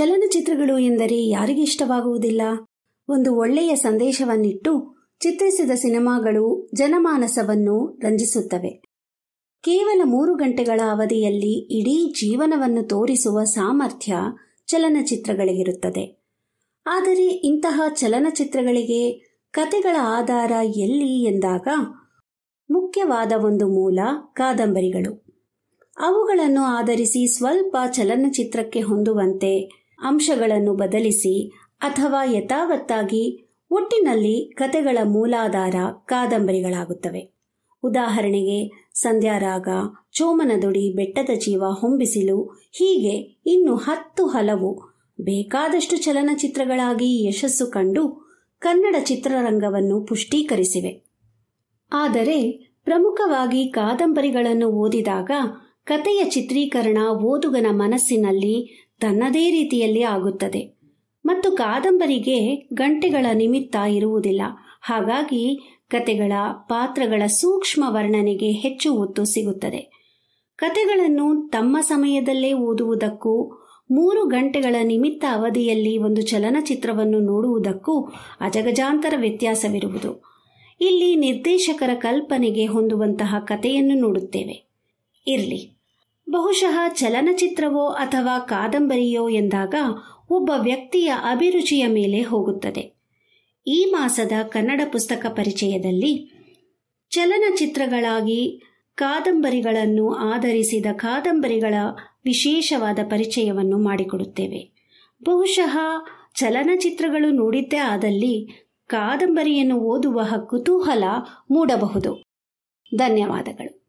ಚಲನಚಿತ್ರಗಳು ಎಂದರೆ ಯಾರಿಗೆ ಇಷ್ಟವಾಗುವುದಿಲ್ಲ? ಒಂದು ಒಳ್ಳೆಯ ಸಂದೇಶವನ್ನಿಟ್ಟು ಚಿತ್ರಿಸಿದ ಸಿನಿಮಾಗಳು ಜನಮಾನಸವನ್ನು ರಂಜಿಸುತ್ತವೆ. ಕೇವಲ ಮೂರು ಗಂಟೆಗಳ ಅವಧಿಯಲ್ಲಿ ಇಡೀ ಜೀವನವನ್ನು ತೋರಿಸುವ ಸಾಮರ್ಥ್ಯ ಚಲನಚಿತ್ರಗಳಿಗಿರುತ್ತದೆ. ಆದರೆ ಇಂತಹ ಚಲನಚಿತ್ರಗಳಿಗೆ ಕತೆಗಳ ಆಧಾರ ಎಲ್ಲಿ ಎಂದಾಗ ಮುಖ್ಯವಾದ ಒಂದು ಮೂಲ ಕಾದಂಬರಿಗಳು. ಅವುಗಳನ್ನು ಆಧರಿಸಿ ಸ್ವಲ್ಪ ಚಲನಚಿತ್ರಕ್ಕೆ ಹೊಂದುವಂತೆ ಅಂಶಗಳನ್ನು ಬದಲಿಸಿ ಅಥವಾ ಯಥಾವತ್ತಾಗಿ ಒಟ್ಟಿನಲ್ಲಿ ಕತೆಗಳ ಮೂಲಾಧಾರ ಕಾದಂಬರಿಗಳಾಗುತ್ತವೆ. ಉದಾಹರಣೆಗೆ, ಸಂಧ್ಯಾರಾಗ ಚೋಮನದುಡಿ ಬೆಟ್ಟದ ಜೀವ ಹೊಂಬಿಸಿಲು ಹೀಗೆ ಇನ್ನು ಹತ್ತು ಹಲವು ಬೇಕಾದಷ್ಟು ಚಲನಚಿತ್ರಗಳಾಗಿ ಯಶಸ್ಸು ಕಂಡು ಕನ್ನಡ ಚಿತ್ರರಂಗವನ್ನು ಪುಷ್ಟೀಕರಿಸಿವೆ. ಆದರೆ, ಪ್ರಮುಖವಾಗಿ ಕಾದಂಬರಿಗಳನ್ನು ಓದಿದಾಗ ಕತೆಯ ಚಿತ್ರೀಕರಣ ಓದುಗನ ಮನಸ್ಸಿನಲ್ಲಿ ತನ್ನದೇ ರೀತಿಯಲ್ಲಿ ಆಗುತ್ತದೆ. ಮತ್ತು ಕಾದಂಬರಿಗೆ ಗಂಟೆಗಳ ನಿಮಿತ್ತ ಇರುವುದಿಲ್ಲ. ಹಾಗಾಗಿ ಕತೆಗಳ ಪಾತ್ರಗಳ ಸೂಕ್ಷ್ಮ ವರ್ಣನೆಗೆ ಹೆಚ್ಚು ಒತ್ತು ಸಿಗುತ್ತದೆ. ಕತೆಗಳನ್ನು ತಮ್ಮ ಸಮಯದಲ್ಲೇ ಓದುವುದಕ್ಕೂ, ಮೂರು ಗಂಟೆಗಳ ನಿಮಿತ್ತ ಅವಧಿಯಲ್ಲಿ ಒಂದು ಚಲನಚಿತ್ರವನ್ನು ನೋಡುವುದಕ್ಕೂ ಅಜಗಜಾಂತರ ವ್ಯತ್ಯಾಸವಿರುವುದು. ಇಲ್ಲಿ ನಿರ್ದೇಶಕರ ಕಲ್ಪನೆಗೆ ಹೊಂದುವಂತಹ ಕಥೆಯನ್ನು ನೋಡುತ್ತೇವೆ. ಇರಲಿ. ಬಹುಶಃ ಚಲನಚಿತ್ರವೋ ಅಥವಾ ಕಾದಂಬರಿಯೋ ಎಂದಾಗ ಒಬ್ಬ ವ್ಯಕ್ತಿಯ ಅಭಿರುಚಿಯ ಮೇಲೆ ಹೋಗುತ್ತದೆ. ಈ ಮಾಸದ ಕನ್ನಡ ಪುಸ್ತಕ ಪರಿಚಯದಲ್ಲಿ ಚಲನಚಿತ್ರಗಳಾಗಿ ಕಾದಂಬರಿಗಳನ್ನು ಆಧರಿಸಿದ ಕಾದಂಬರಿಗಳ ವಿಶೇಷವಾದ ಪರಿಚಯವನ್ನು ಮಾಡಿಕೊಡುತ್ತೇವೆ. ಬಹುಶಃ ಚಲನಚಿತ್ರಗಳು ನೋಡಿದ್ದೇ ಆದಲ್ಲಿ ಕಾದಂಬರಿಯನ್ನು ಓದುವ ಕುತೂಹಲ ಮೂಡಬಹುದು. ಧನ್ಯವಾದಗಳು.